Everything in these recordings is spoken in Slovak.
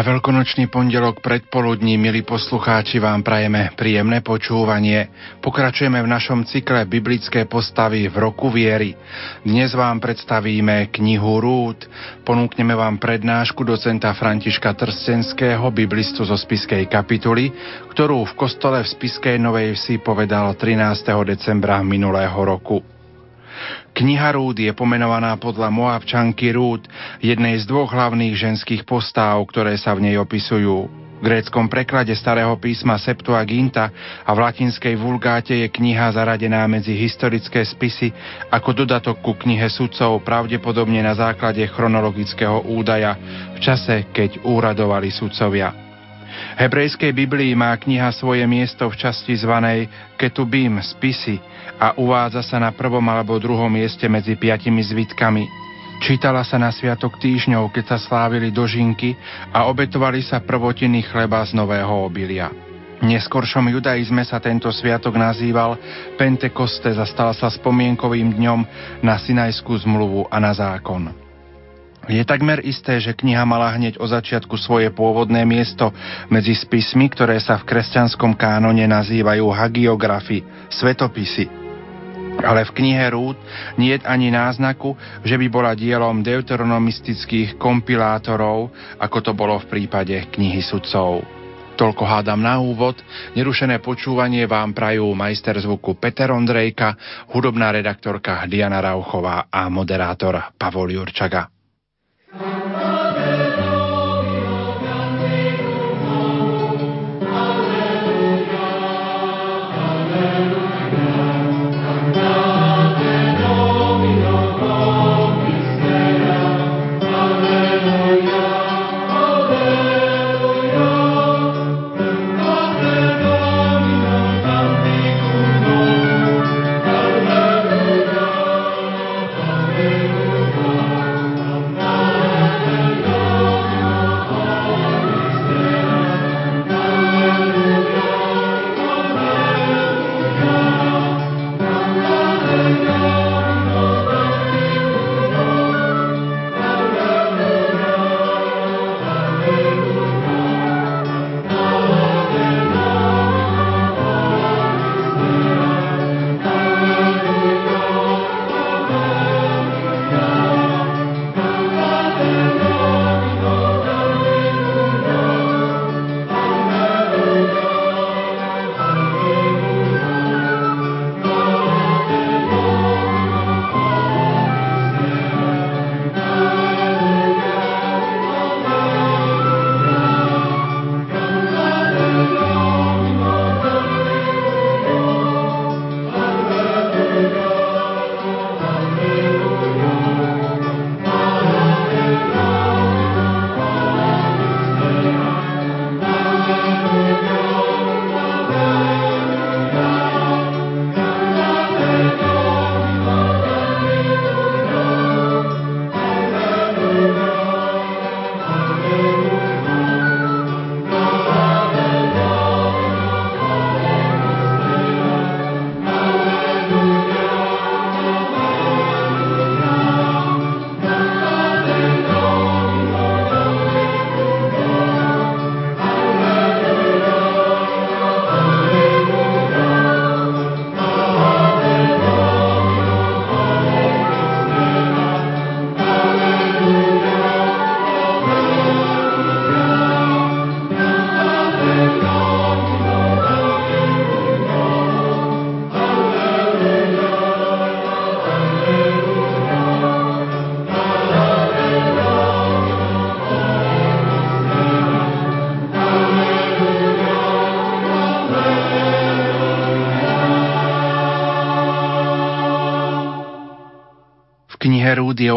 Na veľkonočný pondelok predpoludní, milí poslucháči, vám prajeme príjemné počúvanie. Pokračujeme v našom cykle biblické postavy v roku viery. Dnes vám predstavíme knihu Rúd, ponúkneme vám prednášku docenta Františka Trstenského, biblistu zo Spiskej kapituly, ktorú v kostole v Spiskej Novej Vsi povedal 13. decembra minulého roku. Kniha Rúd je pomenovaná podľa Moabčanky Rúd, jednej z dvoch hlavných ženských postáv, ktoré sa v nej opisujú. V gréckom preklade starého písma Septuaginta a v latinskej vulgáte je kniha zaradená medzi historické spisy ako dodatok ku knihe sudcov pravdepodobne na základe chronologického údaja v čase, keď úradovali sudcovia. Hebrejskej Biblii má kniha svoje miesto v časti zvanej Ketubim, spisy, a uvádza sa na prvom alebo druhom mieste medzi piatimi zvitkami. Čítala sa na sviatok týždňov, keď sa slávili dožinky a obetovali sa prvotiny chleba z nového obilia. V neskoršom judaizme sa tento sviatok nazýval Pentekoste a stal sa spomienkovým dňom na Sinajskú zmluvu a na zákon. Je takmer isté, že kniha mala hneď o začiatku svoje pôvodné miesto medzi spismi, ktoré sa v kresťanskom kánone nazývajú hagiografy, svetopisy. Ale v knihe Rúd nie je ani náznaku, že by bola dielom deuteronomistických kompilátorov, ako to bolo v prípade knihy sudcov. Toľko hádam na úvod. Nerušené počúvanie vám prajú majster zvuku Peter Ondrejka, hudobná redaktorka Diana Rauchová a moderátor Pavol Jurčaga. Rúd je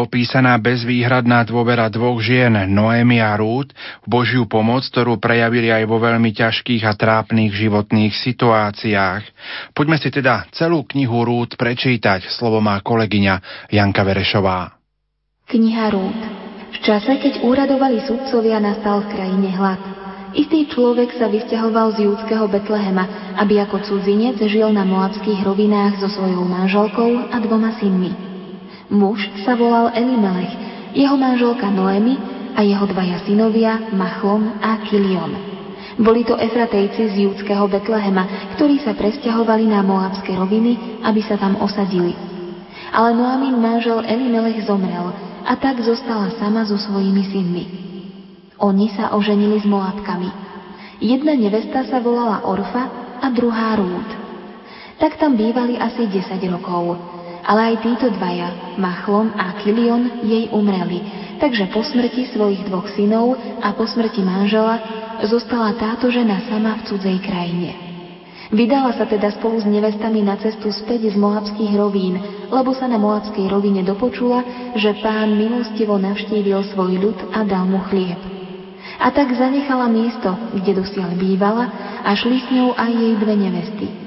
opísaná bezvýhradná dôvera dvoch žien, Noemi a Rúd, v Božiu pomoc, ktorú prejavili aj vo veľmi ťažkých a trápnych životných situáciách. Poďme si teda celú knihu Rúd prečítať. Slovo má kolegyňa Janka Verešová. Kniha Rúd. V čase, keď úradovali sudcovia, nastal v krajine hlad. Istý človek sa vysťahoval z júdského Betlehema, aby ako cudzinec žil na moabských rovinách so svojou manželkou a dvoma synmi. Muž sa volal Elimelech, jeho manželka Noemi a jeho dvaja synovia Machlon a Kilion. Boli to Efratejci z júdského Betlehema, ktorí sa presťahovali na Moabské roviny, aby sa tam osadili. Ale Noamin manžel Elimelech zomrel a tak zostala sama so svojimi synmi. Oni sa oženili s Moabkami. Jedna nevesta sa volala Orfa a druhá Rúd. Tak tam bývali asi 10 rokov. Ale aj títo dvaja, Machlon a Kilion, jej umreli, takže po smrti svojich dvoch synov a po smrti manžela zostala táto žena sama v cudzej krajine. Vydala sa teda spolu s nevestami na cestu späť z Moabských rovín, lebo sa na Moabskej rovine dopočula, že pán milostivo navštívil svoj ľud a dal mu chlieb. A tak zanechala miesto, kde dosiaľ bývala a šli s ňou aj jej dve nevesty.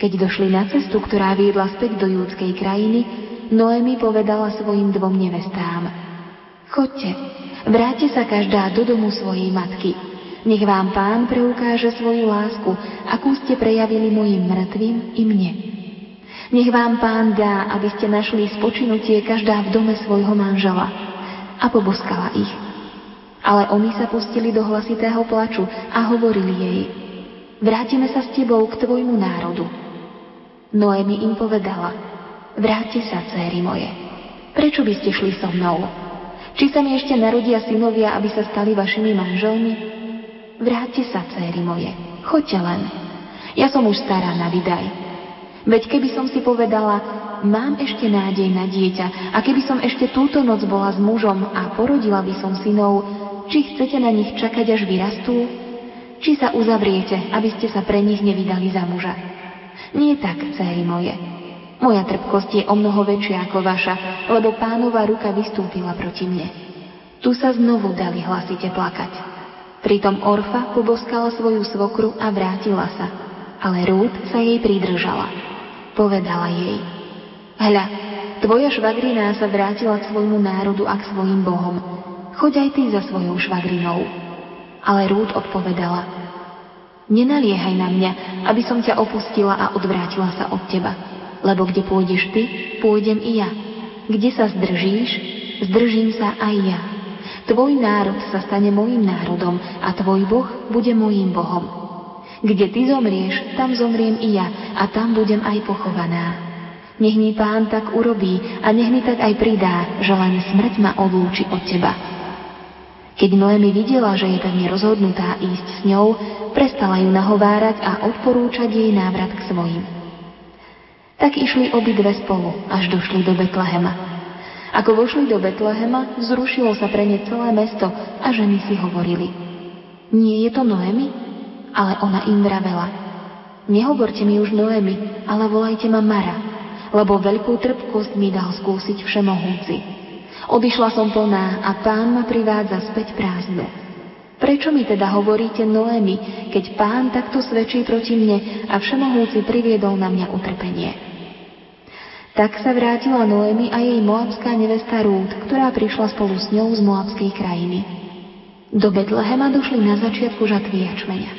Keď došli na cestu, ktorá viedla späť do júdskej krajiny, Noemi povedala svojim dvom nevestám. Chodte, vráte sa každá do domu svojej matky. Nech vám pán preukáže svoju lásku, akú ste prejavili mojim mŕtvým i mne. Nech vám pán dá, aby ste našli spočinutie každá v dome svojho manžela. A poboskala ich. Ale oni sa pustili do hlasitého plaču a hovorili jej, vrátime sa s tebou k tvojmu národu. Noemi im povedala, vráťte sa, céry moje. Prečo by ste šli so mnou? Či sa mi ešte narodia synovia, aby sa stali vašimi manželmi? Vráťte sa, céry moje. Choďte len. Ja som už stará na vydaj. Veď keby som si povedala, mám ešte nádej na dieťa a keby som ešte túto noc bola s mužom a porodila by som synov, či chcete na nich čakať, až vyrastú? Či sa uzavriete, aby ste sa pre nich nevydali za muža? Nie tak, céry moje. Moja trpkosť je o mnoho väčšia ako vaša, lebo pánova ruka vystúpila proti mne. Tu sa znovu dali hlasite plakať. Pritom Orfa poboskala svoju svokru a vrátila sa, ale Rút sa jej pridržala. Povedala jej, hľa, tvoja švagrina sa vrátila k svojmu národu a k svojim bohom. Choď aj ty za svojou švagrinou. Ale Rút odpovedala, Nenaliehaj na mňa, aby som ťa opustila a odvrátila sa od teba. Lebo kde pôjdeš ty, pôjdem i ja. Kde sa zdržíš, zdržím sa aj ja. Tvoj národ sa stane mojim národom a tvoj Boh bude mojím Bohom. Kde ty zomrieš, tam zomriem i ja a tam budem aj pochovaná. Nech mi pán tak urobí a nech mi tak aj pridá, že len smrť ma odlúči od teba. Keď Noemi videla, že je pevne rozhodnutá ísť s ňou, prestala ju nahovárať a odporúčať jej návrat k svojim. Tak išli obidve spolu, až došli do Betlehema. Ako vošli do Betlehema, zrušilo sa pre ne celé mesto a ženy si hovorili. Nie je to Noemi? Ale ona im vravela. Nehovorte mi už Noemi, ale volajte ma Mara, lebo veľkú trpkosť mi dal skúsiť všemohúci. Odišla som plná a pán ma privádza späť prázdnu. Prečo mi teda hovoríte Noemi, keď pán takto svedčí proti mne a všemohúci priviedol na mňa utrpenie? Tak sa vrátila Noemi a jej moabská nevesta Rúd, ktorá prišla spolu s ňou z moabskej krajiny. Do Betlehema došli na začiatku žatvy jačmeňa.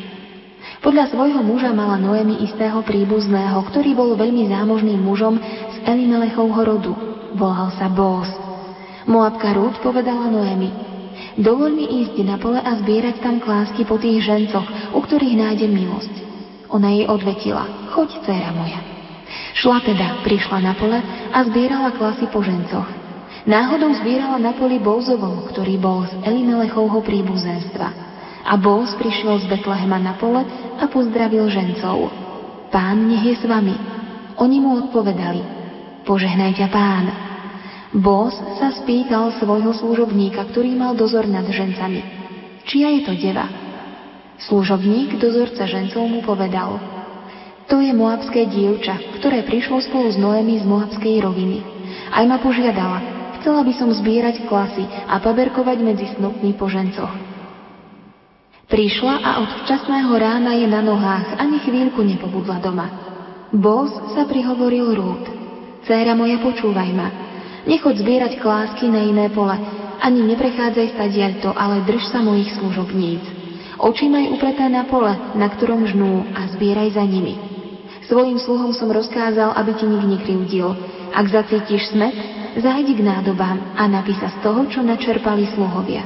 Podľa svojho muža mala Noemi istého príbuzného, ktorý bol veľmi zámožným mužom z Elimelechovho rodu. Volal sa Bós. Moabka Rúd povedala Noemi, dovol mi ísť na pole a zbierať tam klásky po tých žencoch, u ktorých nájdem milosť. Ona jej odvetila, choď, dcéra moja. Šla teda, prišla na pole a zbierala klasy po žencoch. Náhodou zbierala na poli Bózovom, ktorý bol z Elimelechovho príbuzenstva. A Bóz prišiel z Betlehema na pole a pozdravil žencov. Pán nech je s vami. Oni mu odpovedali, požehnaj ťa pán. Bos sa spýtal svojho služobníka, ktorý mal dozor nad žencami. Čia je to deva? Služobník, dozorca žencov mu povedal, to je moabské dievča, ktoré prišlo spolu s Noemi z moabskej roviny. Aj ma požiadala, chcela by som zbierať klasy a paberkovať medzi snopmi po žencoch. Prišla a od včasného rána je na nohách, ani chvíľku nepobudla doma. Bos sa prihovoril Rúd. Céra moja, počúvaj ma. Nechod zbierať klásky na iné pole, ani neprechádzaj stadiaľto, ale drž sa mojich služobníc. Oči maj upreté na pole, na ktorom žnú a zbieraj za nimi. Svojim sluhom som rozkázal, aby ti nik nekryvdil. Ak zacítiš smet, zajdi k nádobám a napísa z toho, čo načerpali sluhovia.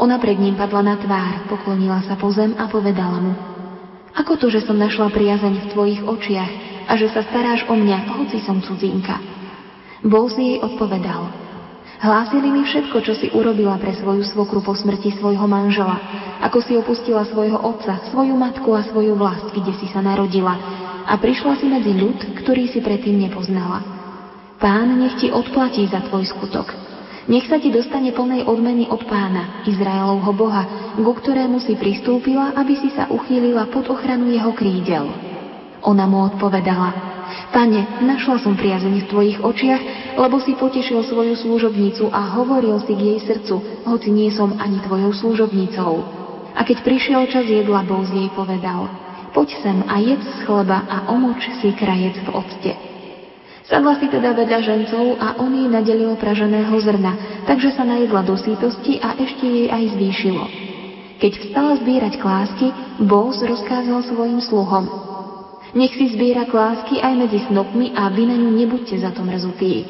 Ona pred ním padla na tvár, poklonila sa po zem a povedala mu Ako to, že som našla priazeň v tvojich očiach a že sa staráš o mňa, hoci som cudzinka? Bol si jej odpovedal Hlásili mi všetko, čo si urobila pre svoju svokru po smrti svojho manžela, ako si opustila svojho otca, svoju matku a svoju vlast, kde si sa narodila a prišla si medzi ľud, ktorý si predtým nepoznala. Pán nech ti odplatí za tvoj skutok, nech sa ti dostane plnej odmeny od pána, Izraelovho Boha, ku ktorému si pristúpila, aby si sa uchýlila pod ochranu jeho krídel. Ona mu odpovedala, Pane, našla som priazeň v tvojich očiach, lebo si potešil svoju služobnicu a hovoril si k jej srdcu, hoci nie som ani tvojou služobnicou. A keď prišiel čas jedla, Boz jej povedal, poď sem a jedz z chleba a omoč si krajec v octe. Sadla si teda vedľa žencov a on jej nadelil praženého zrna, takže sa najedla do sítosti a ešte jej aj zvýšilo. Keď vstala zbierať klásky, Boz rozkázal svojim sluhom. Nech si zbiera klásky aj medzi snopmi a vy na ňu nebuďte za to mrzutí.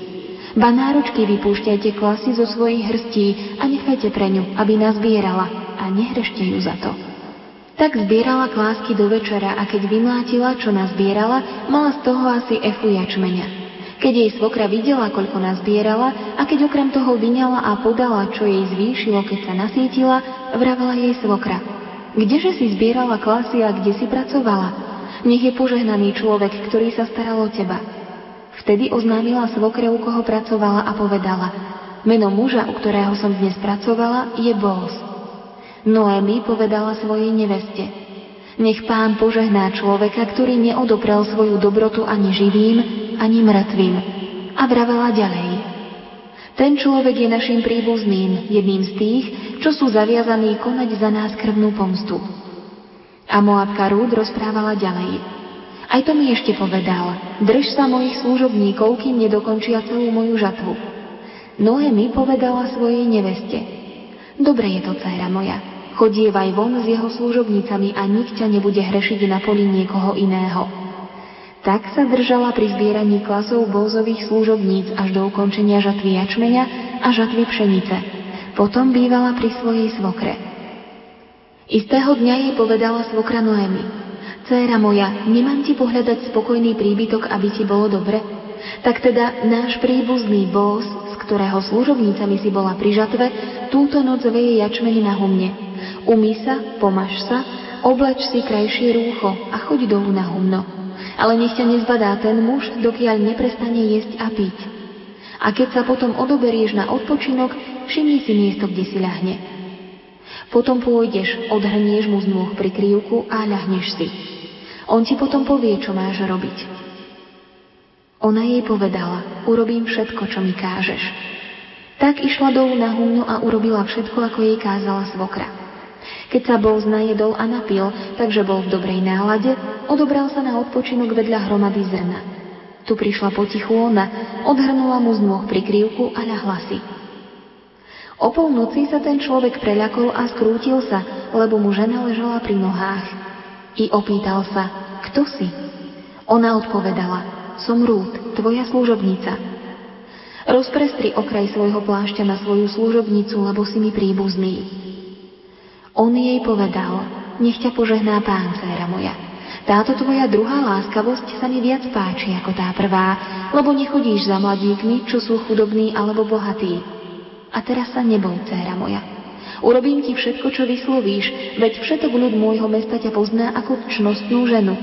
Ba náročky vypúšťajte klasy zo svojich hrstí a nechajte pre ňu, aby nazbierala a nehrešte ju za to. Tak zbierala klásky do večera a keď vymlátila, čo nazbierala, mala z toho asi efu jačmeňa. Keď jej svokra videla, koľko nazbierala a keď okrem toho vyňala a podala, čo jej zvýšilo, keď sa nasítila, vravela jej svokra. Kdeže si zbierala klasy a kde si pracovala? Nech je požehnaný človek, ktorý sa staral o teba. Vtedy oznámila svokre, u koho pracovala a povedala, meno muža, u ktorého som dnes pracovala, je Boz. Noemi povedala svojej neveste, nech pán požehná človeka, ktorý neodoprel svoju dobrotu ani živým, ani mŕtvým. A vravela ďalej. Ten človek je našim príbuzným, jedným z tých, čo sú zaviazaní konať za nás krvnú pomstu. A Moabka Rúd rozprávala ďalej. Aj to mi ešte povedal, drž sa mojich služobníkov, kým nedokončia celú moju žatvu. Noemi povedala svojej neveste, dobre je to, dcéra moja, chodievaj von s jeho služobnicami a nik ťa nebude hrešiť na poli niekoho iného. Tak sa držala pri zbieraní klasov bózových služobníc až do ukončenia žatvy jačmeňa a žatvy pšenice. Potom bývala pri svojej svokre. Istého dňa jej povedala svokra Noemi. Céra moja, nemám ti pohľadať spokojný príbytok, aby ti bolo dobre? Tak teda náš príbuzný bós, z ktorého služobnícami si bola pri žatve, túto noc veje jačmeň na humne. Umí sa, pomaž sa, obleč si krajšie rúcho a choď dolu na humno ale nech ťa nezbadá ten muž, dokiaľ neprestane jesť a piť. A keď sa potom odoberieš na odpočinok, všimni si miesto, kde si ľahne. Potom pôjdeš, odhrnieš mu z nôh prikryvku a ľahneš si. On ti potom povie, čo máš robiť. Ona jej povedala, urobím všetko, čo mi kážeš. Tak išla dolu na humnu a urobila všetko, ako jej kázala svokra. Keď sa bol znajedol a napil, takže bol v dobrej nálade, odobral sa na odpočinok vedľa hromady zrna. Tu prišla potichu ona, odhrnula mu z nôh prikryvku a ľahla si. O polnoci sa ten človek preľakol a skrútil sa, lebo mu žena ležala pri nohách. I opýtal sa, kto si? Ona odpovedala, som Rút, tvoja služobnica. Rozprestri okraj svojho plášťa na svoju služobnicu, lebo si mi príbuzný. On jej povedal, nech ťa požehná pán, dcéra moja. Táto tvoja druhá láskavosť sa mi viac páči ako tá prvá, lebo nechodíš za mladíkmi, čo sú chudobní alebo bohatí. A teraz sa neboj, dcéra moja. Urobím ti všetko, čo vyslovíš, veď všetok ľud môjho mesta ťa pozná ako čnostnú ženu.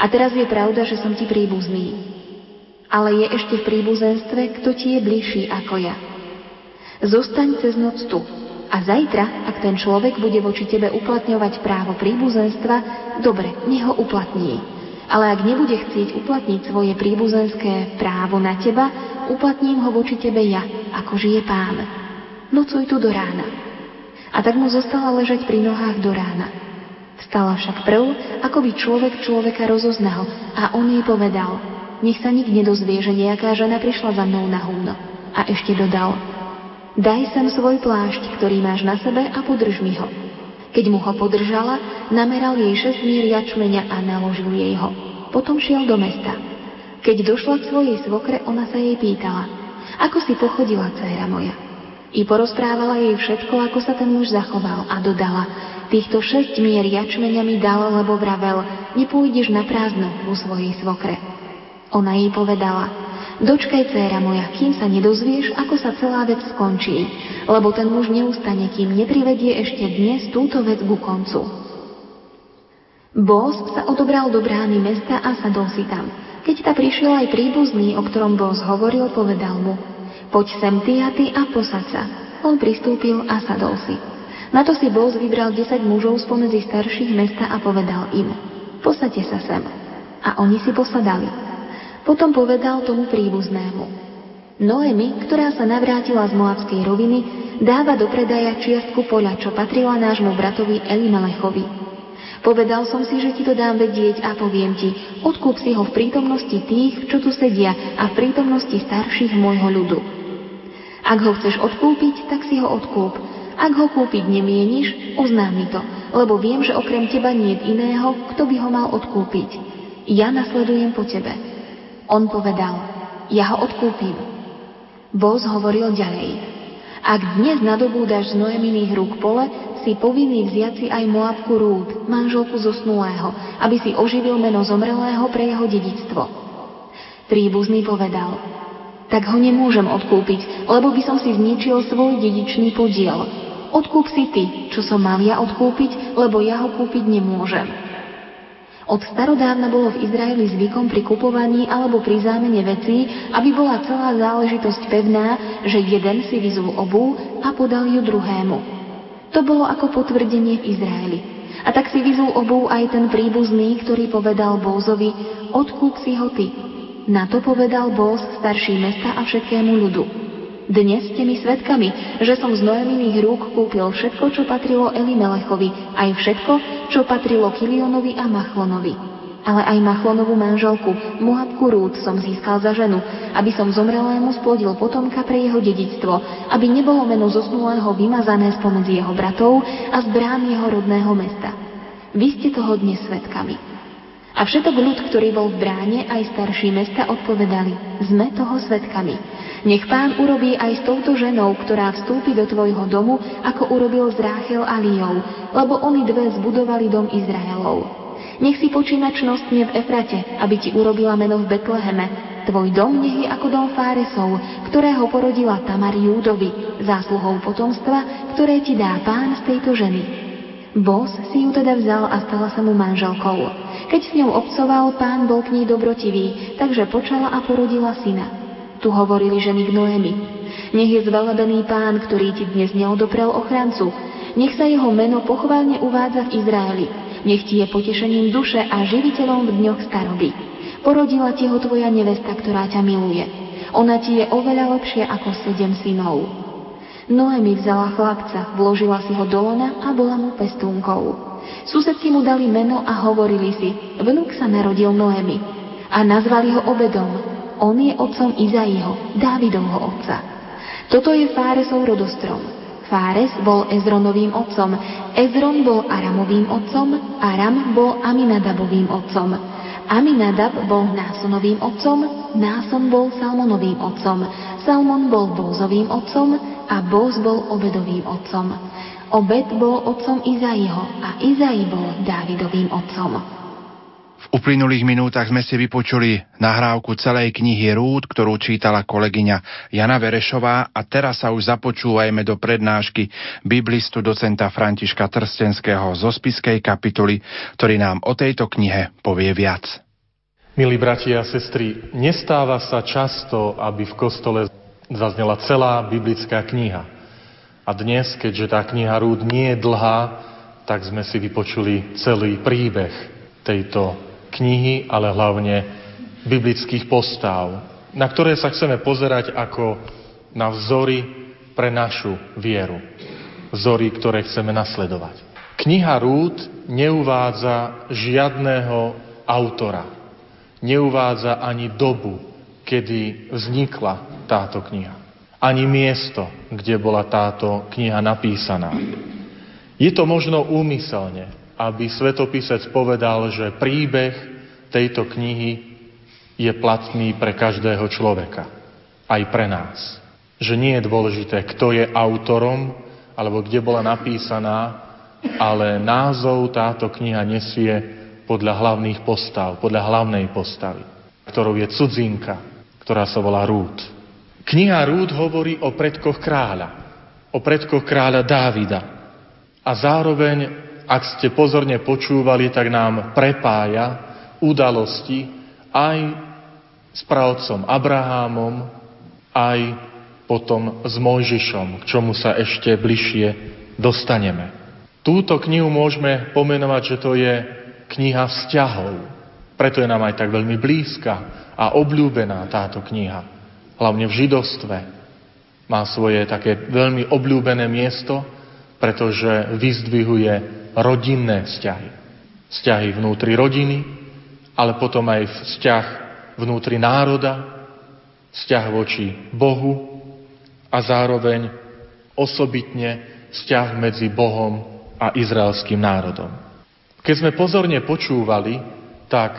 A teraz je pravda, že som ti príbuzný. Ale je ešte v príbuzenstve, kto ti je bližší ako ja. Zostaň cez noc tu, a zajtra, ak ten človek bude voči tebe uplatňovať právo príbuzenstva, dobre, nech ho uplatní. Ale ak nebude chcieť uplatniť svoje príbuzenské právo na teba, uplatním ho voči tebe ja, ako žije pán. Nocuj tu do rána. A tak mu zostala ležať pri nohách do rána. Stala však prv, ako by človek človeka rozoznal a on jej povedal, nech sa nik nedozvie, že nejaká žena prišla za mnou na humno. A ešte dodal, daj sem svoj plášť, ktorý máš na sebe a podrž mi ho. Keď mu ho podržala, nameral jej šesť mír jačmeňa a naložil jej ho. Potom šiel do mesta. Keď došla k svojej svokre, ona sa jej pýtala, ako si pochodila, dcéra moja. I porozprávala jej všetko, ako sa ten muž zachoval a dodala, týchto šesť mier jačmeňa mi dal, lebo vravel, nepôjdeš na prázdno vo svojej svokre. Ona jej povedala, Dočkaj, dcéra moja, kým sa nedozvieš, ako sa celá vec skončí, lebo ten muž neustane, kým neprivedie ešte dnes túto vec ku koncu. Bós sa odobral do brány mesta a sadol si tam. Keď ta prišiel aj príbuzný, o ktorom Bós hovoril, povedal mu, poď sem ty a ty a posad sa. On pristúpil a sadol si. Na to si Bós vybral 10 mužov spomedzi starších mesta a povedal im, posadte sa sem. A oni si posadali. Potom povedal tomu príbuznému. Noemi, ktorá sa navrátila z Moabskej roviny, dáva do predaja čiastku poľa, čo patrila nášmu bratovi Elimelechovi. Povedal som si, že ti to dám vedieť a poviem ti, odkúp si ho v prítomnosti tých, čo tu sedia a v prítomnosti starších môjho ľudu. Ak ho chceš odkúpiť, tak si ho odkúp. Ak ho kúpiť nemieniš, oznám mi to, lebo viem, že okrem teba nie je iného, kto by ho mal odkúpiť. Ja nasledujem po tebe. On povedal, ja ho odkúpim. Boz hovoril ďalej, ak dnes nadobúdaš z Noeminých rúk pole, si povinný vziať si aj Moabku Rúd, manželku zosnulého, aby si oživil meno zomrelého pre jeho dedictvo. Príbuzný povedal, tak ho nemôžem odkúpiť, lebo by som si zničil svoj dedičný podiel. Odkúp si ty, čo som mal ja odkúpiť, lebo ja ho kúpiť nemôžem. Od starodávna bolo v Izraeli zvykom pri kupovaní alebo pri zámene vecí, aby bola celá záležitosť pevná, že jeden si vyzul obu a podal ju druhému. To bolo ako potvrdenie v Izraeli. A tak si vyzul obu aj ten príbuzný, ktorý povedal Bózovi, odkúp si ho ty. Na to povedal Bóz starší mesta a všetkému ľudu. Dnes ste mi svetkami, že som z Noeminých rúk kúpil všetko, čo patrilo Elimelechovi, aj všetko, čo patrilo Kilionovi a Machlonovi. Ale aj Machlonovú manželku, Moabku Rúd, som získal za ženu, aby som zomrelému splodil potomka pre jeho dedictvo, aby nebolo meno zosnulého vymazané spomedzi jeho bratov a z brán jeho rodného mesta. Vy ste toho dnes svetkami. A všetok ľud, ktorý bol v bráne, aj starší mesta odpovedali, sme toho svetkami. Nech pán urobí aj s touto ženou, ktorá vstúpi do tvojho domu, ako urobil s Ráchel a Liou, lebo oni dve zbudovali dom Izraelov. Nech si počínačnostne v Efrate, aby ti urobila meno v Betleheme. Tvoj dom nech je ako dom Fáresov, ktorého porodila Tamar Júdovi, zásluhou potomstva, ktoré ti dá pán z tejto ženy. Bos si ju teda vzal a stala sa mu manželkou. Keď s ňou obcoval, pán bol k nej dobrotivý, takže počala a porodila syna. Tu hovorili ženy k Noemi. Nech je zvelebený pán, ktorý ti dnes neodoprel ochrancu. Nech sa jeho meno pochválne uvádza v Izraeli. Nech ti je potešením duše a živiteľom v dňoch staroby. Porodila ti ho tvoja nevesta, ktorá ťa miluje. Ona ti je oveľa lepšia ako sedem synov. Noemi vzala chlapca, vložila si ho do lona a bola mu pestúnkou. Susedky mu dali meno a hovorili si, vnúk sa narodil Noemi. A nazvali ho obedom, on je otcom Izaiho, Dávidovho otca. Toto je Fáresov rodostrom. Fáres bol Ezronovým otcom, Ezron bol Aramovým otcom, Aram bol Aminadabovým otcom. Aminadab bol Násonovým otcom, Náson bol Salmonovým otcom, Salmon bol Bózovým otcom a Bóz bol Obedovým otcom. Obed bol otcom Izaiho a Izai bol Dávidovým otcom uplynulých minútach sme si vypočuli nahrávku celej knihy Rúd, ktorú čítala kolegyňa Jana Verešová a teraz sa už započúvajme do prednášky biblistu docenta Františka Trstenského zo spiskej kapituly, ktorý nám o tejto knihe povie viac. Milí bratia a sestry, nestáva sa často, aby v kostole zaznela celá biblická kniha. A dnes, keďže tá kniha Rúd nie je dlhá, tak sme si vypočuli celý príbeh tejto knihy, ale hlavne biblických postav, na ktoré sa chceme pozerať ako na vzory pre našu vieru. Vzory, ktoré chceme nasledovať. Kniha Rúd neuvádza žiadného autora. Neuvádza ani dobu, kedy vznikla táto kniha. Ani miesto, kde bola táto kniha napísaná. Je to možno úmyselne, aby svetopisec povedal, že príbeh tejto knihy je platný pre každého človeka. Aj pre nás. Že nie je dôležité, kto je autorom, alebo kde bola napísaná, ale názov táto kniha nesie podľa hlavných postav, podľa hlavnej postavy, ktorou je cudzinka, ktorá sa volá Rúd. Kniha Rúd hovorí o predkoch kráľa, o predkoch kráľa Dávida. A zároveň, ak ste pozorne počúvali, tak nám prepája udalosti aj s pravcom Abrahámom, aj potom s Mojžišom, k čomu sa ešte bližšie dostaneme. Túto knihu môžeme pomenovať, že to je kniha vzťahov. Preto je nám aj tak veľmi blízka a obľúbená táto kniha. Hlavne v židovstve. Má svoje také veľmi obľúbené miesto, pretože vyzdvihuje rodinné vzťahy. Vzťahy vnútri rodiny, ale potom aj vzťah vnútri národa, vzťah voči Bohu a zároveň osobitne vzťah medzi Bohom a izraelským národom. Keď sme pozorne počúvali, tak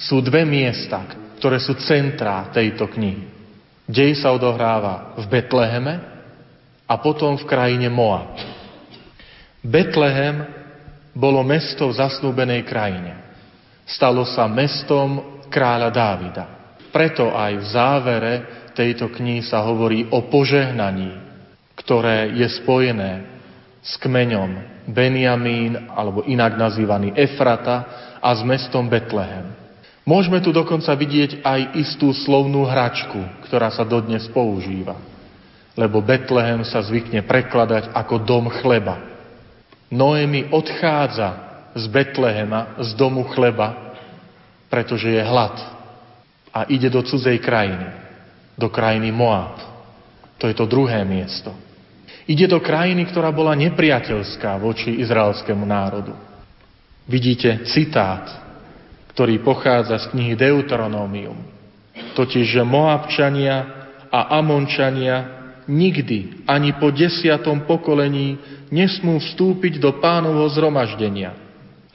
sú dve miesta, ktoré sú centrá tejto knihy. Dej sa odohráva v Betleheme a potom v krajine Moab. Betlehem bolo mesto v zasnúbenej krajine. Stalo sa mestom kráľa Dávida. Preto aj v závere tejto knihy sa hovorí o požehnaní, ktoré je spojené s kmeňom Benjamín, alebo inak nazývaný Efrata a s mestom Betlehem. Môžeme tu dokonca vidieť aj istú slovnú hračku, ktorá sa dodnes používa. Lebo Betlehem sa zvykne prekladať ako dom chleba. Noemi odchádza z Betlehema, z domu chleba, pretože je hlad a ide do cudzej krajiny, do krajiny Moab. To je to druhé miesto. Ide do krajiny, ktorá bola nepriateľská voči izraelskému národu. Vidíte citát, ktorý pochádza z knihy Deuteronomium. Totiž, že Moabčania a Amončania nikdy ani po desiatom pokolení nesmú vstúpiť do pánovho zhromaždenia,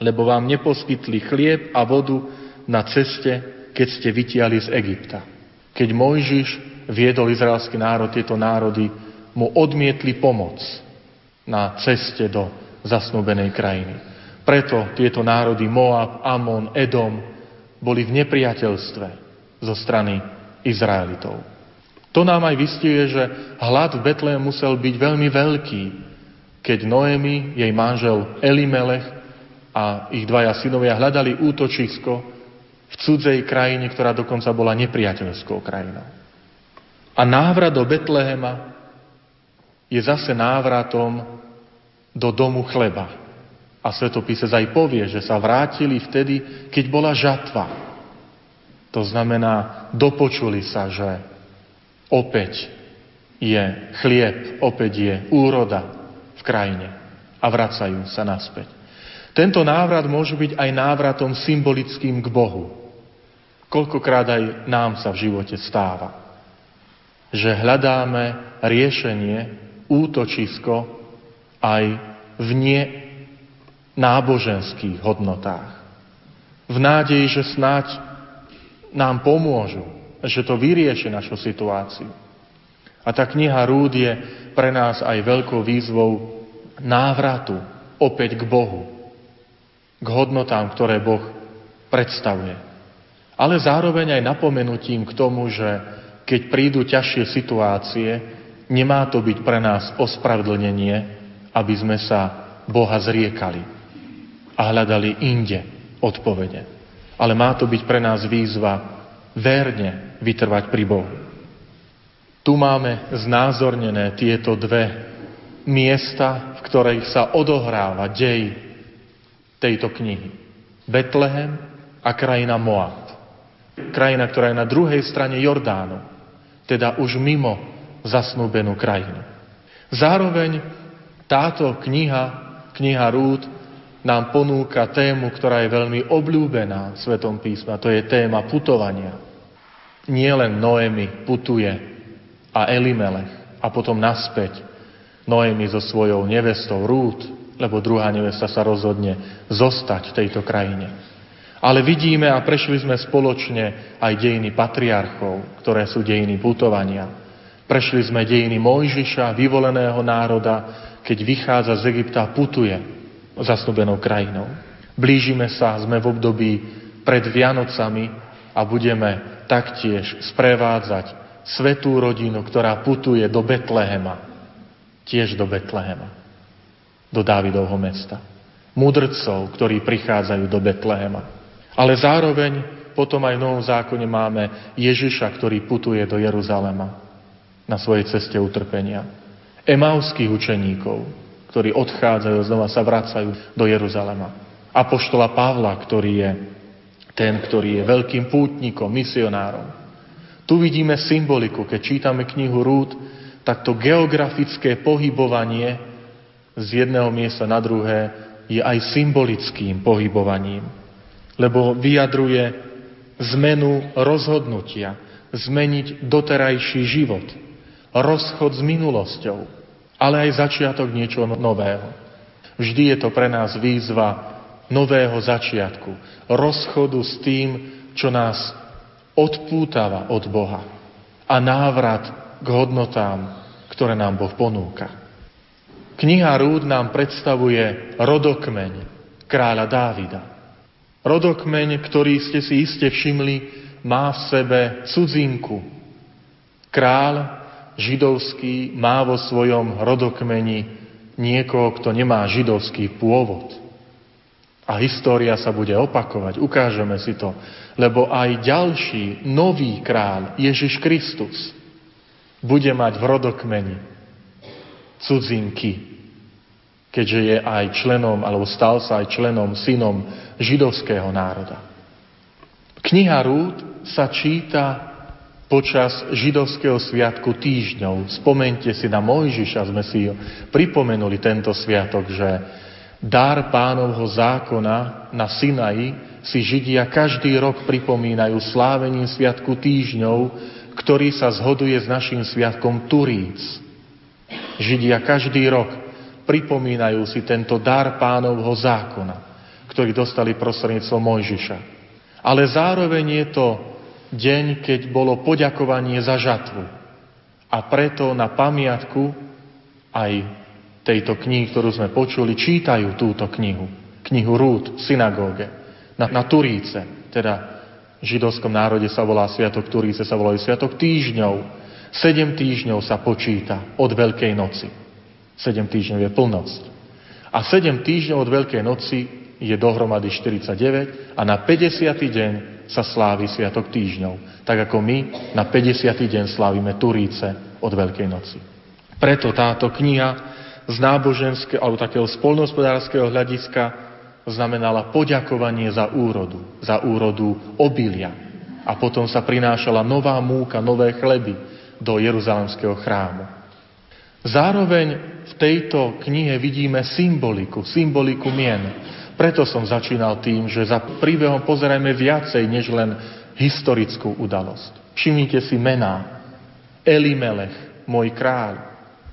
lebo vám neposkytli chlieb a vodu na ceste, keď ste vytiali z Egypta. Keď Mojžiš viedol izraelský národ, tieto národy mu odmietli pomoc na ceste do zasnúbenej krajiny. Preto tieto národy Moab, Amon, Edom boli v nepriateľstve zo strany Izraelitov. To nám aj vystihuje, že hlad v Betlém musel byť veľmi veľký, keď Noemi, jej manžel Elimelech a ich dvaja synovia hľadali útočisko v cudzej krajine, ktorá dokonca bola nepriateľskou krajinou. A návrat do Betlehema je zase návratom do domu chleba. A svetopisec aj povie, že sa vrátili vtedy, keď bola žatva. To znamená, dopočuli sa, že opäť je chlieb, opäť je úroda v krajine a vracajú sa naspäť. Tento návrat môže byť aj návratom symbolickým k Bohu. Koľkokrát aj nám sa v živote stáva, že hľadáme riešenie, útočisko aj v nie náboženských hodnotách. V nádeji, že snáď nám pomôžu, že to vyrieši našu situáciu. A tá kniha Rúd je pre nás aj veľkou výzvou návratu opäť k Bohu k hodnotám, ktoré Boh predstavuje. Ale zároveň aj napomenutím k tomu, že keď prídu ťažšie situácie, nemá to byť pre nás ospravedlnenie, aby sme sa Boha zriekali a hľadali inde odpovede. Ale má to byť pre nás výzva verne vytrvať pri Bohu. Tu máme znázornené tieto dve miesta, v ktorých sa odohráva dej tejto knihy. Betlehem a krajina Moab. Krajina, ktorá je na druhej strane Jordánu, teda už mimo zasnúbenú krajinu. Zároveň táto kniha, kniha Rúd, nám ponúka tému, ktorá je veľmi obľúbená v Svetom písme, a to je téma putovania. Nie len Noemi putuje a Elimelech a potom naspäť Noemi so svojou nevestou Rúd, lebo druhá nevesta sa rozhodne zostať v tejto krajine. Ale vidíme a prešli sme spoločne aj dejiny patriarchov, ktoré sú dejiny putovania. Prešli sme dejiny Mojžiša, vyvoleného národa, keď vychádza z Egypta a putuje zasnubenou krajinou. Blížime sa, sme v období pred Vianocami a budeme taktiež sprevádzať svetú rodinu, ktorá putuje do Betlehema, tiež do Betlehema, do Dávidovho mesta. Mudrcov, ktorí prichádzajú do Betlehema. Ale zároveň potom aj v Novom zákone máme Ježiša, ktorý putuje do Jeruzalema na svojej ceste utrpenia. Emauských učeníkov, ktorí odchádzajú, znova sa vracajú do Jeruzalema. Apoštola Pavla, ktorý je ten, ktorý je veľkým pútnikom, misionárom. Tu vidíme symboliku, keď čítame knihu Rúd, tak to geografické pohybovanie z jedného miesta na druhé je aj symbolickým pohybovaním, lebo vyjadruje zmenu rozhodnutia, zmeniť doterajší život, rozchod s minulosťou, ale aj začiatok niečoho nového. Vždy je to pre nás výzva nového začiatku, rozchodu s tým, čo nás odpútava od Boha a návrat k hodnotám, ktoré nám Boh ponúka. Kniha Rúd nám predstavuje rodokmeň kráľa Dávida. Rodokmeň, ktorý ste si iste všimli, má v sebe cudzinku. Král židovský má vo svojom rodokmeni niekoho, kto nemá židovský pôvod. A história sa bude opakovať, ukážeme si to, lebo aj ďalší nový král, Ježiš Kristus, bude mať v rodokmeni cudzinky, keďže je aj členom, alebo stal sa aj členom, synom židovského národa. Kniha Rúd sa číta počas židovského sviatku týždňov. Spomente si na Mojžiša, sme si pripomenuli tento sviatok, že dar pánovho zákona na Sinaji si Židia každý rok pripomínajú slávením sviatku týždňov, ktorý sa zhoduje s našim sviatkom Turíc. Židia každý rok pripomínajú si tento dar pánovho zákona, ktorý dostali prostredníctvom Mojžiša. Ale zároveň je to deň, keď bolo poďakovanie za žatvu. A preto na pamiatku aj tejto knihy, ktorú sme počuli, čítajú túto knihu. Knihu Rút v synagóge. Na, na Turíce, teda židovskom národe sa volá Sviatok Turíce, sa volajú Sviatok týždňov. Sedem týždňov sa počíta od Veľkej noci. Sedem týždňov je plnoc. A sedem týždňov od Veľkej noci je dohromady 49 a na 50. deň sa slávi Sviatok týždňov. Tak ako my na 50. deň slávime Turíce od Veľkej noci. Preto táto kniha z náboženského alebo takého spolnohospodárskeho hľadiska znamenala poďakovanie za úrodu, za úrodu obilia. A potom sa prinášala nová múka, nové chleby do Jeruzalemského chrámu. Zároveň v tejto knihe vidíme symboliku, symboliku mien. Preto som začínal tým, že za príbehom pozerajme viacej, než len historickú udalosť. Všimnite si mená. Elimelech, môj kráľ.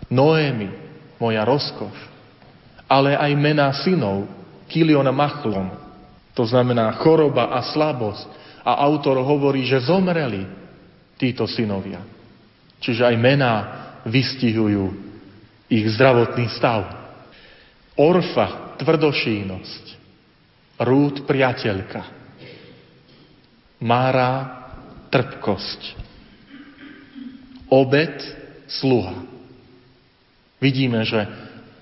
Noémy, moja rozkoš. Ale aj mená synov, Kilion Machlon. To znamená choroba a slabosť. A autor hovorí, že zomreli títo synovia. Čiže aj mená vystihujú ich zdravotný stav. Orfa, tvrdošínosť. Rúd, priateľka. Mára, trpkosť. Obed, sluha. Vidíme, že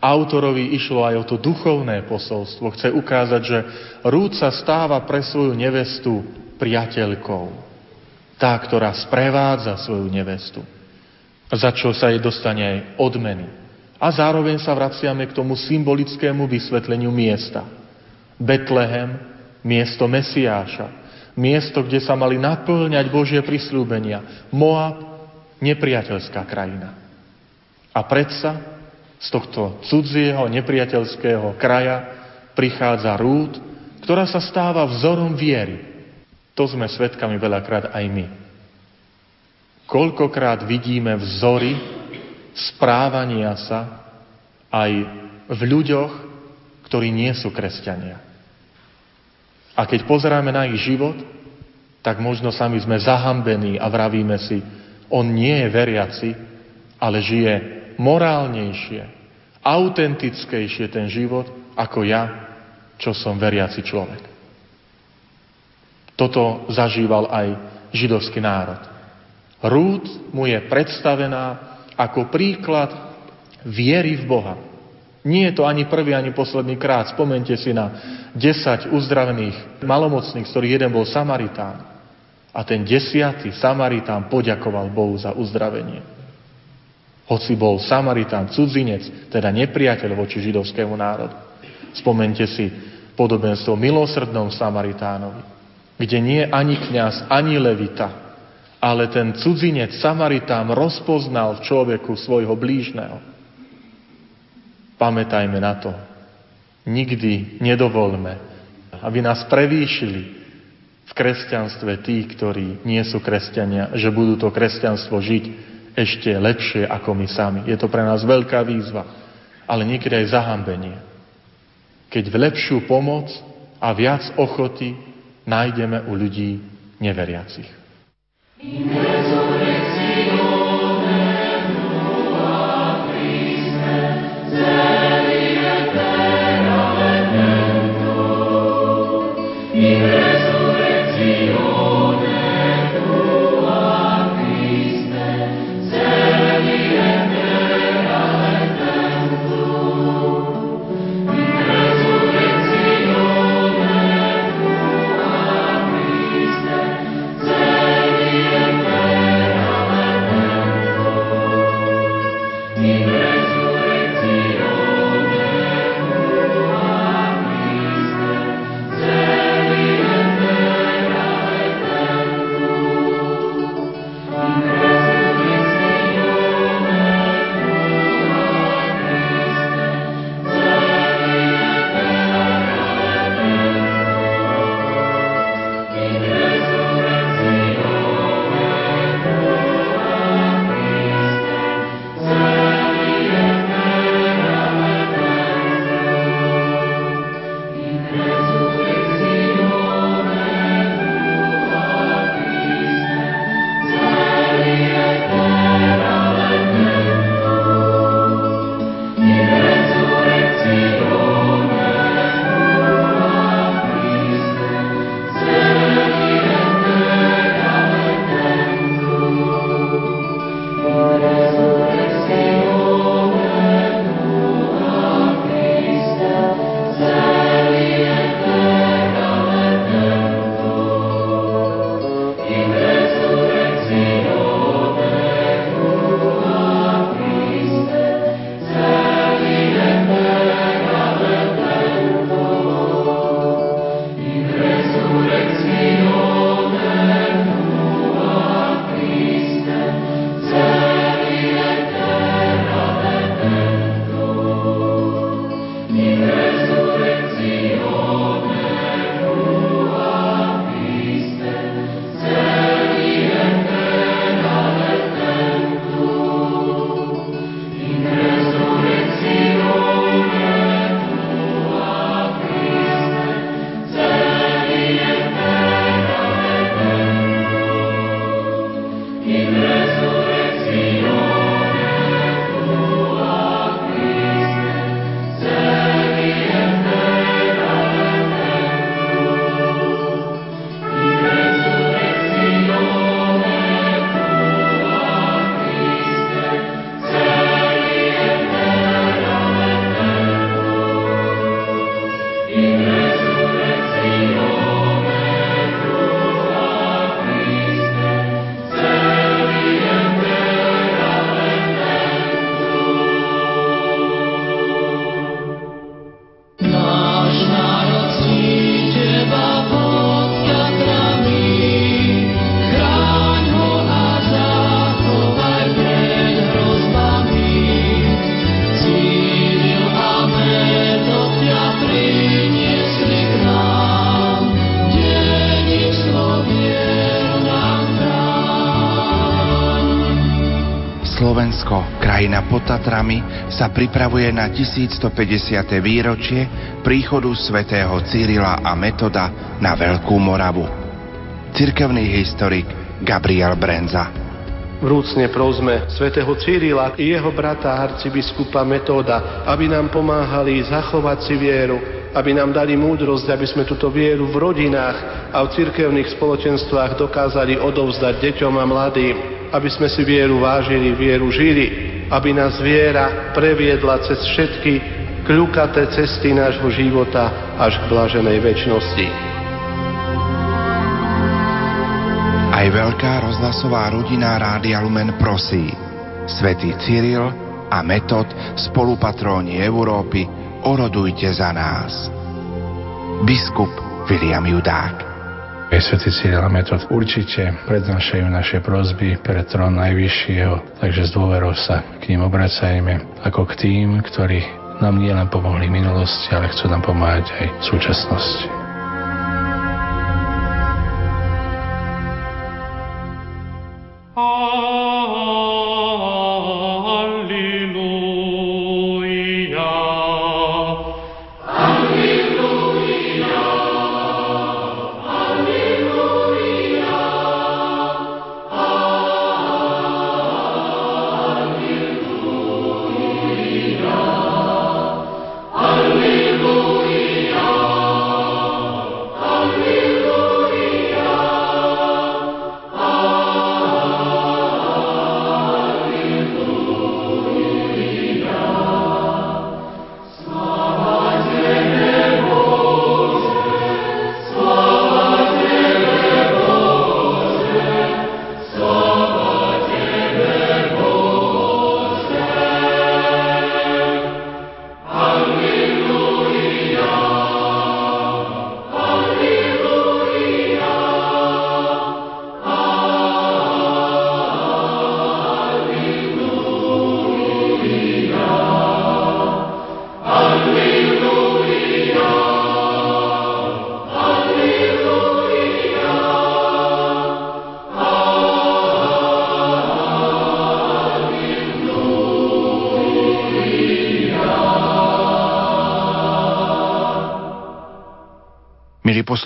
Autorovi išlo aj o to duchovné posolstvo. Chce ukázať, že Rúd sa stáva pre svoju nevestu priateľkou. Tá, ktorá sprevádza svoju nevestu. Za čo sa jej dostane aj odmeny. A zároveň sa vraciame k tomu symbolickému vysvetleniu miesta. Betlehem, miesto Mesiáša. Miesto, kde sa mali naplňať Božie prislúbenia. Moab, nepriateľská krajina. A predsa z tohto cudzieho, nepriateľského kraja prichádza rúd, ktorá sa stáva vzorom viery. To sme svedkami veľakrát aj my. Koľkokrát vidíme vzory správania sa aj v ľuďoch, ktorí nie sú kresťania. A keď pozeráme na ich život, tak možno sami sme zahambení a vravíme si, on nie je veriaci, ale žije morálnejšie, autentickejšie ten život ako ja, čo som veriaci človek. Toto zažíval aj židovský národ. Rúd mu je predstavená ako príklad viery v Boha. Nie je to ani prvý, ani posledný krát. Spomente si na 10 uzdravených malomocných, z ktorých jeden bol Samaritán. A ten desiatý Samaritán poďakoval Bohu za uzdravenie. Hoci bol Samaritán cudzinec, teda nepriateľ voči židovskému národu. Spomente si podobenstvo milosrdnom Samaritánovi, kde nie ani kňaz, ani levita, ale ten cudzinec Samaritán rozpoznal v človeku svojho blížneho. Pamätajme na to. Nikdy nedovolme, aby nás prevýšili v kresťanstve tí, ktorí nie sú kresťania, že budú to kresťanstvo žiť ešte lepšie ako my sami. Je to pre nás veľká výzva, ale niekedy aj zahambenie. Keď v lepšiu pomoc a viac ochoty nájdeme u ľudí neveriacich. In sa pripravuje na 1150. výročie príchodu svätého Cyrila a Metoda na Veľkú Moravu. Cirkevný historik Gabriel Brenza. Vrúcne prosme svätého Cyrila i jeho brata arcibiskupa Metóda, aby nám pomáhali zachovať si vieru, aby nám dali múdrosť, aby sme túto vieru v rodinách a v cirkevných spoločenstvách dokázali odovzdať deťom a mladým, aby sme si vieru vážili, vieru žili, aby nás viera previedla cez všetky kľukaté cesty nášho života až k blaženej väčšnosti. Aj veľká rozhlasová rodina Rádia Lumen prosí. Svetý Cyril a Metod, spolupatróni Európy, orodujte za nás. Biskup William Judák. Svetý Cyril a Metod určite prednášajú naše prozby pred trón Najvyššieho, takže s dôverou sa k ním obracajme ako k tým, ktorí nám nielen pomohli minulosti, ale chcú nám pomáhať aj v súčasnosti.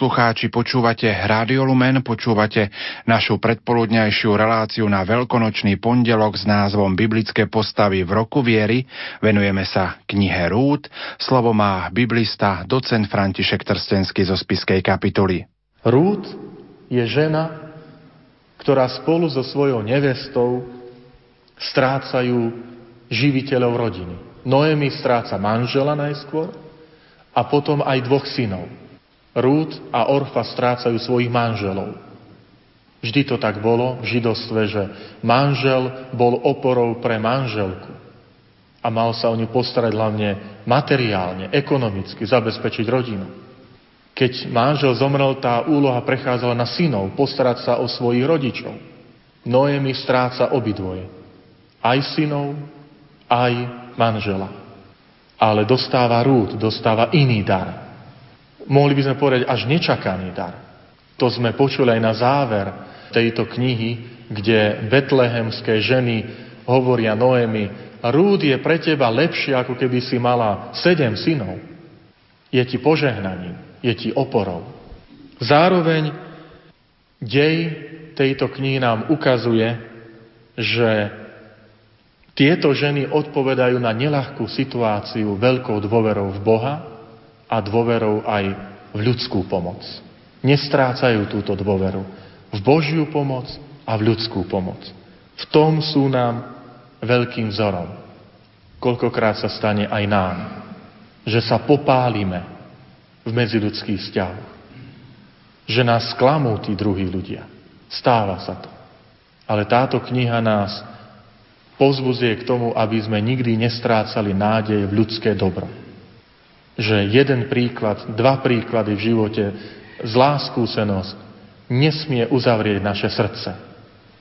Poslucháči, počúvate Rádio Lumen, počúvate našu predpoludňajšiu reláciu na veľkonočný pondelok s názvom Biblické postavy v roku viery. Venujeme sa knihe Rúd. Slovo má biblista, docent František Trstenský zo Spiskej kapituly. Rúd je žena, ktorá spolu so svojou nevestou strácajú živiteľov rodiny. Noemi stráca manžela najskôr a potom aj dvoch synov. Rút a Orfa strácajú svojich manželov. Vždy to tak bolo v židostve, že manžel bol oporou pre manželku a mal sa o ňu postarať hlavne materiálne, ekonomicky, zabezpečiť rodinu. Keď manžel zomrel, tá úloha prechádzala na synov, postarať sa o svojich rodičov. Noemi stráca obidvoje. Aj synov, aj manžela. Ale dostáva rúd, dostáva iný dar mohli by sme povedať až nečakaný dar. To sme počuli aj na záver tejto knihy, kde betlehemské ženy hovoria Noemi, rúd je pre teba lepšie, ako keby si mala sedem synov. Je ti požehnaním, je ti oporou. Zároveň dej tejto knihy nám ukazuje, že tieto ženy odpovedajú na nelahkú situáciu veľkou dôverou v Boha, a dôverou aj v ľudskú pomoc. Nestrácajú túto dôveru v Božiu pomoc a v ľudskú pomoc. V tom sú nám veľkým vzorom. Koľkokrát sa stane aj nám, že sa popálime v medziludských vzťahoch. Že nás sklamú tí druhí ľudia. Stáva sa to. Ale táto kniha nás pozbudzuje k tomu, aby sme nikdy nestrácali nádej v ľudské dobro že jeden príklad, dva príklady v živote, zlá skúsenosť nesmie uzavrieť naše srdce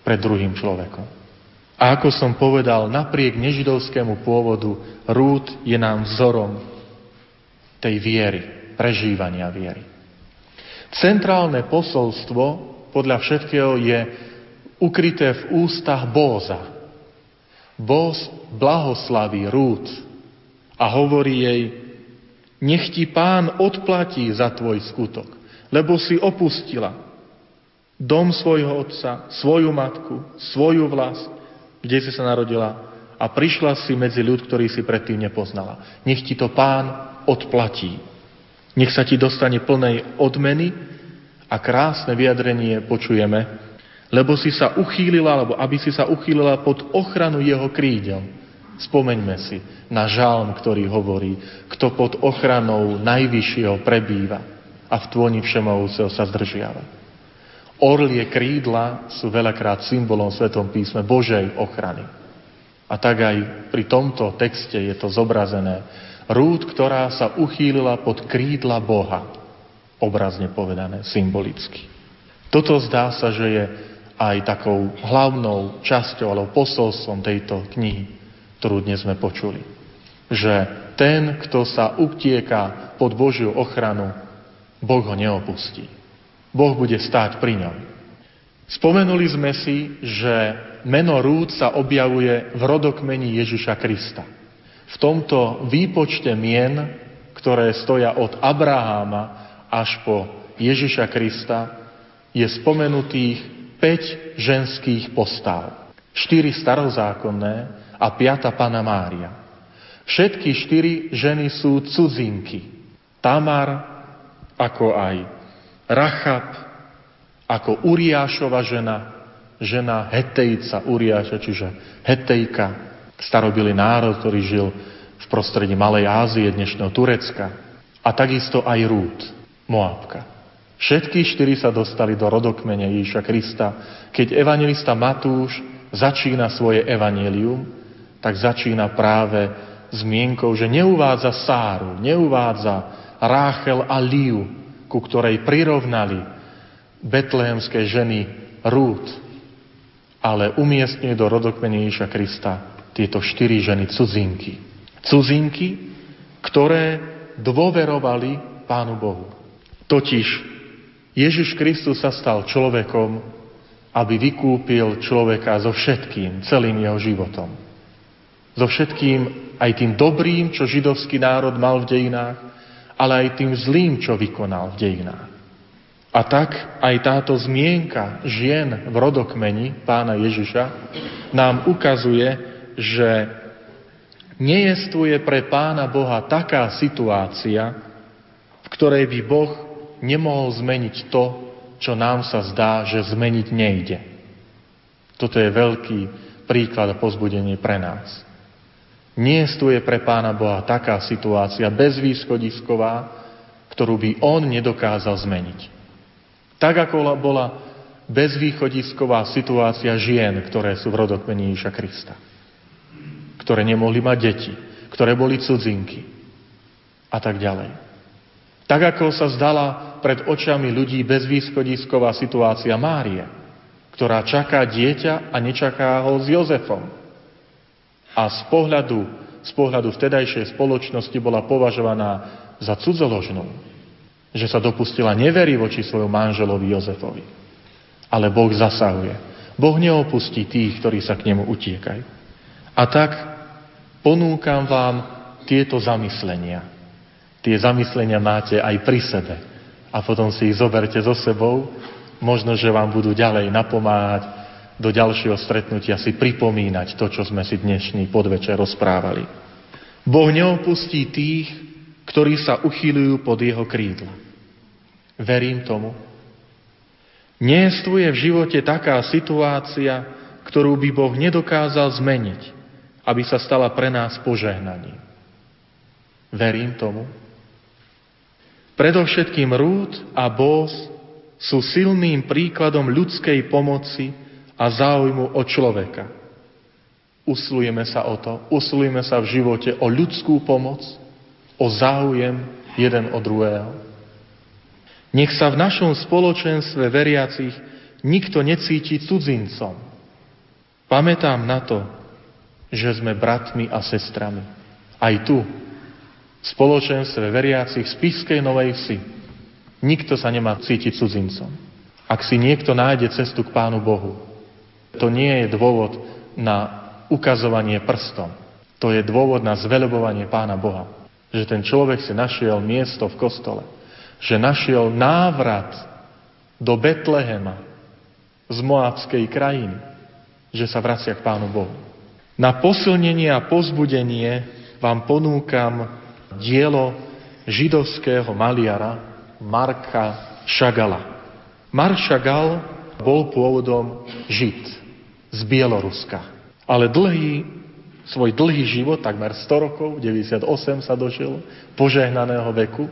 pred druhým človekom. A ako som povedal, napriek nežidovskému pôvodu, Rút je nám vzorom tej viery, prežívania viery. Centrálne posolstvo podľa všetkého je ukryté v ústach Bóza. Boh blahoslaví Rút a hovorí jej, nech ti pán odplatí za tvoj skutok, lebo si opustila dom svojho otca, svoju matku, svoju vlast, kde si sa narodila a prišla si medzi ľud, ktorý si predtým nepoznala. Nech ti to pán odplatí. Nech sa ti dostane plnej odmeny a krásne vyjadrenie počujeme, lebo si sa uchýlila, alebo aby si sa uchýlila pod ochranu jeho krídel. Spomeňme si na žalm, ktorý hovorí, kto pod ochranou najvyššieho prebýva a v tvoni všemovúceho sa zdržiava. Orlie krídla sú veľakrát symbolom v Svetom písme Božej ochrany. A tak aj pri tomto texte je to zobrazené. Rúd, ktorá sa uchýlila pod krídla Boha, obrazne povedané, symbolicky. Toto zdá sa, že je aj takou hlavnou časťou alebo posolstvom tejto knihy, ktorú dnes sme počuli. Že ten, kto sa utieka pod Božiu ochranu, Boh ho neopustí. Boh bude stáť pri ňom. Spomenuli sme si, že meno Rúd sa objavuje v rodokmeni Ježiša Krista. V tomto výpočte mien, ktoré stoja od Abraháma až po Ježiša Krista, je spomenutých 5 ženských postav. 4 starozákonné a 5 Pana Mária. Všetky štyri ženy sú cudzinky. Tamar, ako aj Rachab, ako Uriášova žena, žena Hetejca Uriáša, čiže Hetejka, starobili národ, ktorý žil v prostredí Malej Ázie, dnešného Turecka. A takisto aj Rút, Moabka. Všetky štyri sa dostali do rodokmene Ježiša Krista. Keď evangelista Matúš začína svoje evanelium, tak začína práve zmienkou, že neuvádza Sáru, neuvádza Ráchel a Liu, ku ktorej prirovnali betlehemské ženy Rút, ale umiestňuje do rodokmene Ježiša Krista tieto štyri ženy cudzinky. Cudzinky, ktoré dôverovali Pánu Bohu. Totiž Ježiš Kristus sa stal človekom, aby vykúpil človeka so všetkým, celým jeho životom. So všetkým, aj tým dobrým, čo židovský národ mal v dejinách, ale aj tým zlým, čo vykonal v dejinách. A tak aj táto zmienka žien v rodokmeni pána Ježiša nám ukazuje, že nejestvuje pre pána Boha taká situácia, v ktorej by Boh nemohol zmeniť to, čo nám sa zdá, že zmeniť nejde. Toto je veľký príklad a pozbudenie pre nás. Nie je pre Pána Boha taká situácia bezvýschodisková, ktorú by On nedokázal zmeniť. Tak ako bola bezvýchodisková situácia žien, ktoré sú v rodokmení Ježiša Krista. Ktoré nemohli mať deti, ktoré boli cudzinky a tak ďalej. Tak ako sa zdala pred očami ľudí bezvýschodisková situácia Márie, ktorá čaká dieťa a nečaká ho s Jozefom. A z pohľadu, z pohľadu vtedajšej spoločnosti bola považovaná za cudzoložnú, že sa dopustila nevery voči svojom manželovi Jozefovi. Ale Boh zasahuje. Boh neopustí tých, ktorí sa k nemu utiekajú. A tak ponúkam vám tieto zamyslenia. Tie zamyslenia máte aj pri sebe a potom si ich zoberte so sebou. Možno, že vám budú ďalej napomáhať do ďalšieho stretnutia si pripomínať to, čo sme si dnešný podvečer rozprávali. Boh neopustí tých, ktorí sa uchýľujú pod jeho krídla. Verím tomu. Niestvuje v živote taká situácia, ktorú by Boh nedokázal zmeniť, aby sa stala pre nás požehnaním. Verím tomu. Predovšetkým Rúd a Bós sú silným príkladom ľudskej pomoci a záujmu o človeka. Uslujeme sa o to, uslujeme sa v živote o ľudskú pomoc, o záujem jeden od druhého. Nech sa v našom spoločenstve veriacich nikto necíti cudzincom. Pamätám na to, že sme bratmi a sestrami. Aj tu, spoločenstve veriacich z Piskej Novej Vsi. Nikto sa nemá cítiť cudzincom. Ak si niekto nájde cestu k Pánu Bohu, to nie je dôvod na ukazovanie prstom. To je dôvod na zvelebovanie Pána Boha. Že ten človek si našiel miesto v kostole. Že našiel návrat do Betlehema z Moabskej krajiny. Že sa vracia k Pánu Bohu. Na posilnenie a pozbudenie vám ponúkam dielo židovského maliara Marka Šagala. Mark Šagal bol pôvodom Žid z Bieloruska. Ale dlhý, svoj dlhý život, takmer 100 rokov, 98 sa dožil, požehnaného veku,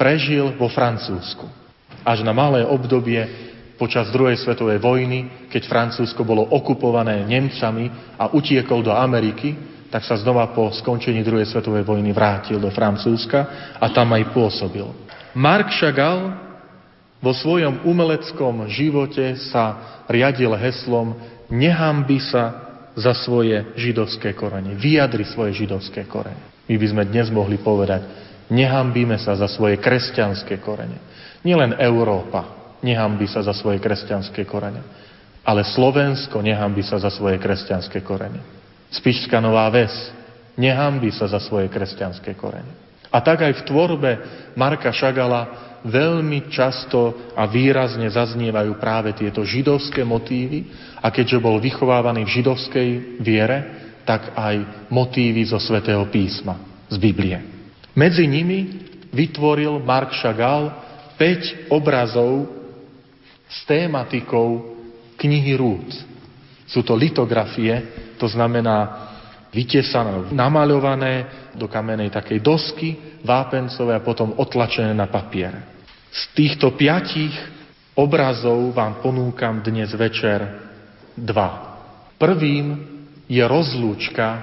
prežil vo Francúzsku. Až na malé obdobie počas druhej svetovej vojny, keď Francúzsko bolo okupované Nemcami a utiekol do Ameriky, tak sa znova po skončení druhej svetovej vojny vrátil do Francúzska a tam aj pôsobil. Mark Chagall vo svojom umeleckom živote sa riadil heslom nehambi sa za svoje židovské korene. Vyjadri svoje židovské korene. My by sme dnes mohli povedať, nehambíme sa za svoje kresťanské korene. Nielen Európa, nehambí sa za svoje kresťanské korene. Ale Slovensko nehambí sa za svoje kresťanské korene. Spišská Nová Ves nehambí sa za svoje kresťanské korene. A tak aj v tvorbe Marka Šagala veľmi často a výrazne zaznievajú práve tieto židovské motívy a keďže bol vychovávaný v židovskej viere, tak aj motívy zo svätého písma, z Biblie. Medzi nimi vytvoril Mark Chagall 5 obrazov s tématikou knihy Rút. Sú to litografie, to znamená vytesané, namaľované do kamenej takej dosky, vápencové a potom otlačené na papier. Z týchto piatich obrazov vám ponúkam dnes večer dva. Prvým je rozlúčka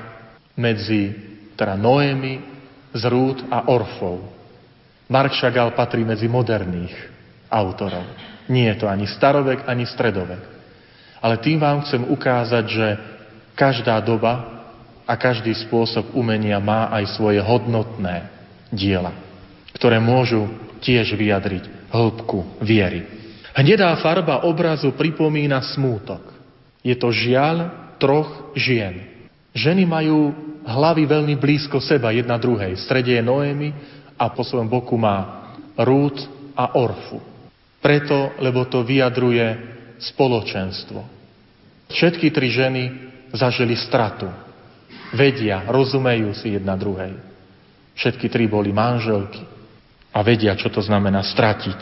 medzi teda Noemi z Rút a Orfou. Mark Chagall patrí medzi moderných autorov. Nie je to ani starovek, ani stredovek. Ale tým vám chcem ukázať, že každá doba a každý spôsob umenia má aj svoje hodnotné diela, ktoré môžu tiež vyjadriť hĺbku viery. Hnedá farba obrazu pripomína smútok. Je to žiaľ troch žien. Ženy majú hlavy veľmi blízko seba, jedna druhej. V strede je Noémy a po svojom boku má Rút a Orfu. Preto, lebo to vyjadruje spoločenstvo. Všetky tri ženy zažili stratu. Vedia, rozumejú si jedna druhej. Všetky tri boli manželky a vedia, čo to znamená stratiť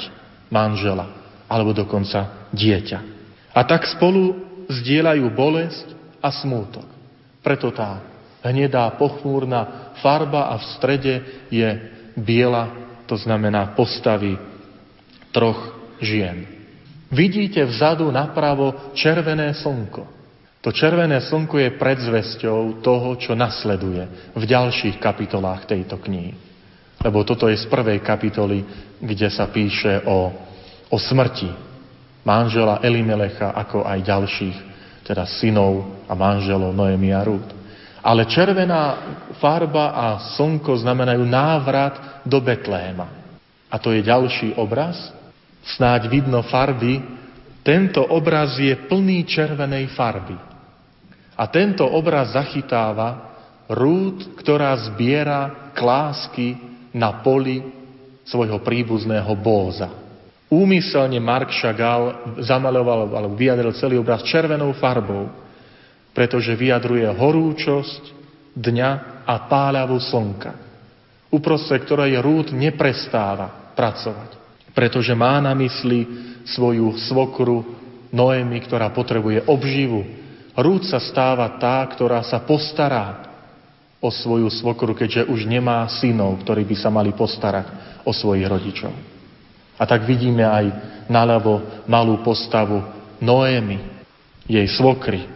manžela alebo dokonca dieťa. A tak spolu zdieľajú bolesť a smútok. Preto tá hnedá, pochmúrna farba a v strede je biela, to znamená postavy troch žien. Vidíte vzadu napravo červené slnko. To červené slnko je predzvesťou toho, čo nasleduje v ďalších kapitolách tejto knihy. Lebo toto je z prvej kapitoly, kde sa píše o, o smrti manžela Elimelecha, ako aj ďalších, teda synov a manželov Noemi a Rúd. Ale červená farba a slnko znamenajú návrat do Betléma. A to je ďalší obraz, snáď vidno farby, tento obraz je plný červenej farby. A tento obraz zachytáva rúd, ktorá zbiera klásky na poli svojho príbuzného bóza. Úmyselne Mark Chagall zamaloval alebo vyjadril celý obraz červenou farbou, pretože vyjadruje horúčosť dňa a páľavu slnka, uprostred ktorej rúd neprestáva pracovať pretože má na mysli svoju svokru Noemi, ktorá potrebuje obživu. Rúd sa stáva tá, ktorá sa postará o svoju svokru, keďže už nemá synov, ktorí by sa mali postarať o svojich rodičov. A tak vidíme aj naľavo malú postavu Noémy, jej svokry.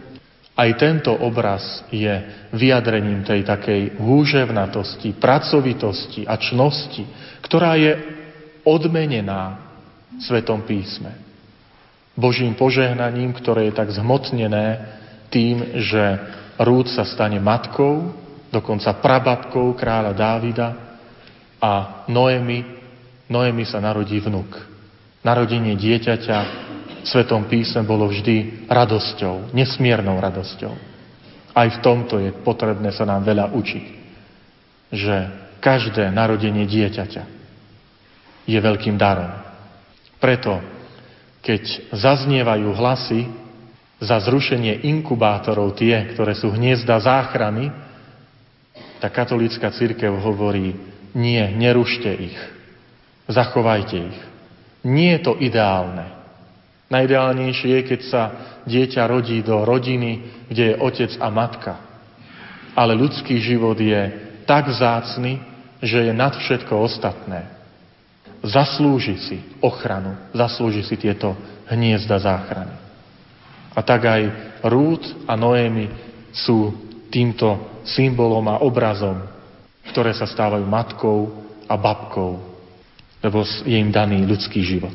Aj tento obraz je vyjadrením tej takej húževnatosti, pracovitosti a čnosti, ktorá je odmenená v Svetom písme. Božím požehnaním, ktoré je tak zhmotnené tým, že Rúd sa stane matkou, dokonca prababkou kráľa Dávida a Noemi, Noemi sa narodí vnuk. Narodenie dieťaťa v Svetom písme bolo vždy radosťou, nesmiernou radosťou. Aj v tomto je potrebné sa nám veľa učiť. Že každé narodenie dieťaťa je veľkým darom. Preto, keď zaznievajú hlasy za zrušenie inkubátorov tie, ktoré sú hniezda záchrany, tá katolícka církev hovorí, nie, nerušte ich, zachovajte ich. Nie je to ideálne. Najideálnejšie je, keď sa dieťa rodí do rodiny, kde je otec a matka. Ale ľudský život je tak zácny, že je nad všetko ostatné. Zaslúži si ochranu, zaslúži si tieto hniezda záchrany. A tak aj Rút a Noémy sú týmto symbolom a obrazom, ktoré sa stávajú matkou a babkou, lebo je im daný ľudský život.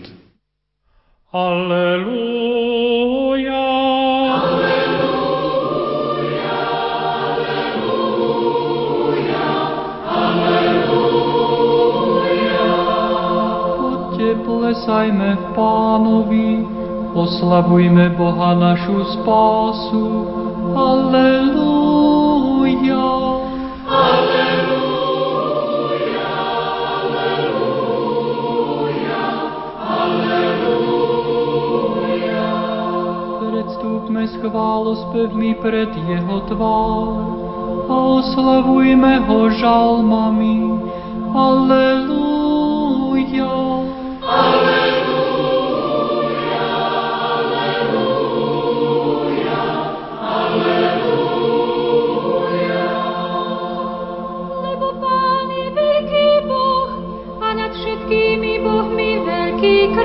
Aleluja. Aleluja. Aleluja. Poďte, plesajme v pánovi, oslavujme Boha našu spásu. Aleluja. chválospevmi pred Jeho tvár a oslavujme Ho žalmami. Aleluja. qui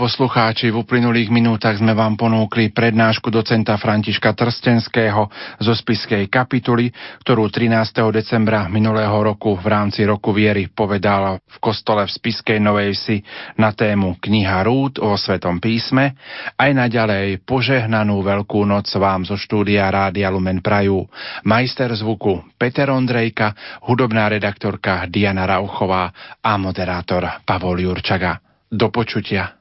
poslucháči, v uplynulých minútach sme vám ponúkli prednášku docenta Františka Trstenského zo spiskej kapituly, ktorú 13. decembra minulého roku v rámci roku viery povedal v kostole v spiskej Novej Vsi na tému Kniha Rúd o Svetom písme. Aj naďalej požehnanú Veľkú noc vám zo štúdia Rádia Lumen Prajú. Majster zvuku Peter Ondrejka, hudobná redaktorka Diana Rauchová a moderátor Pavol Jurčaga. Do počutia.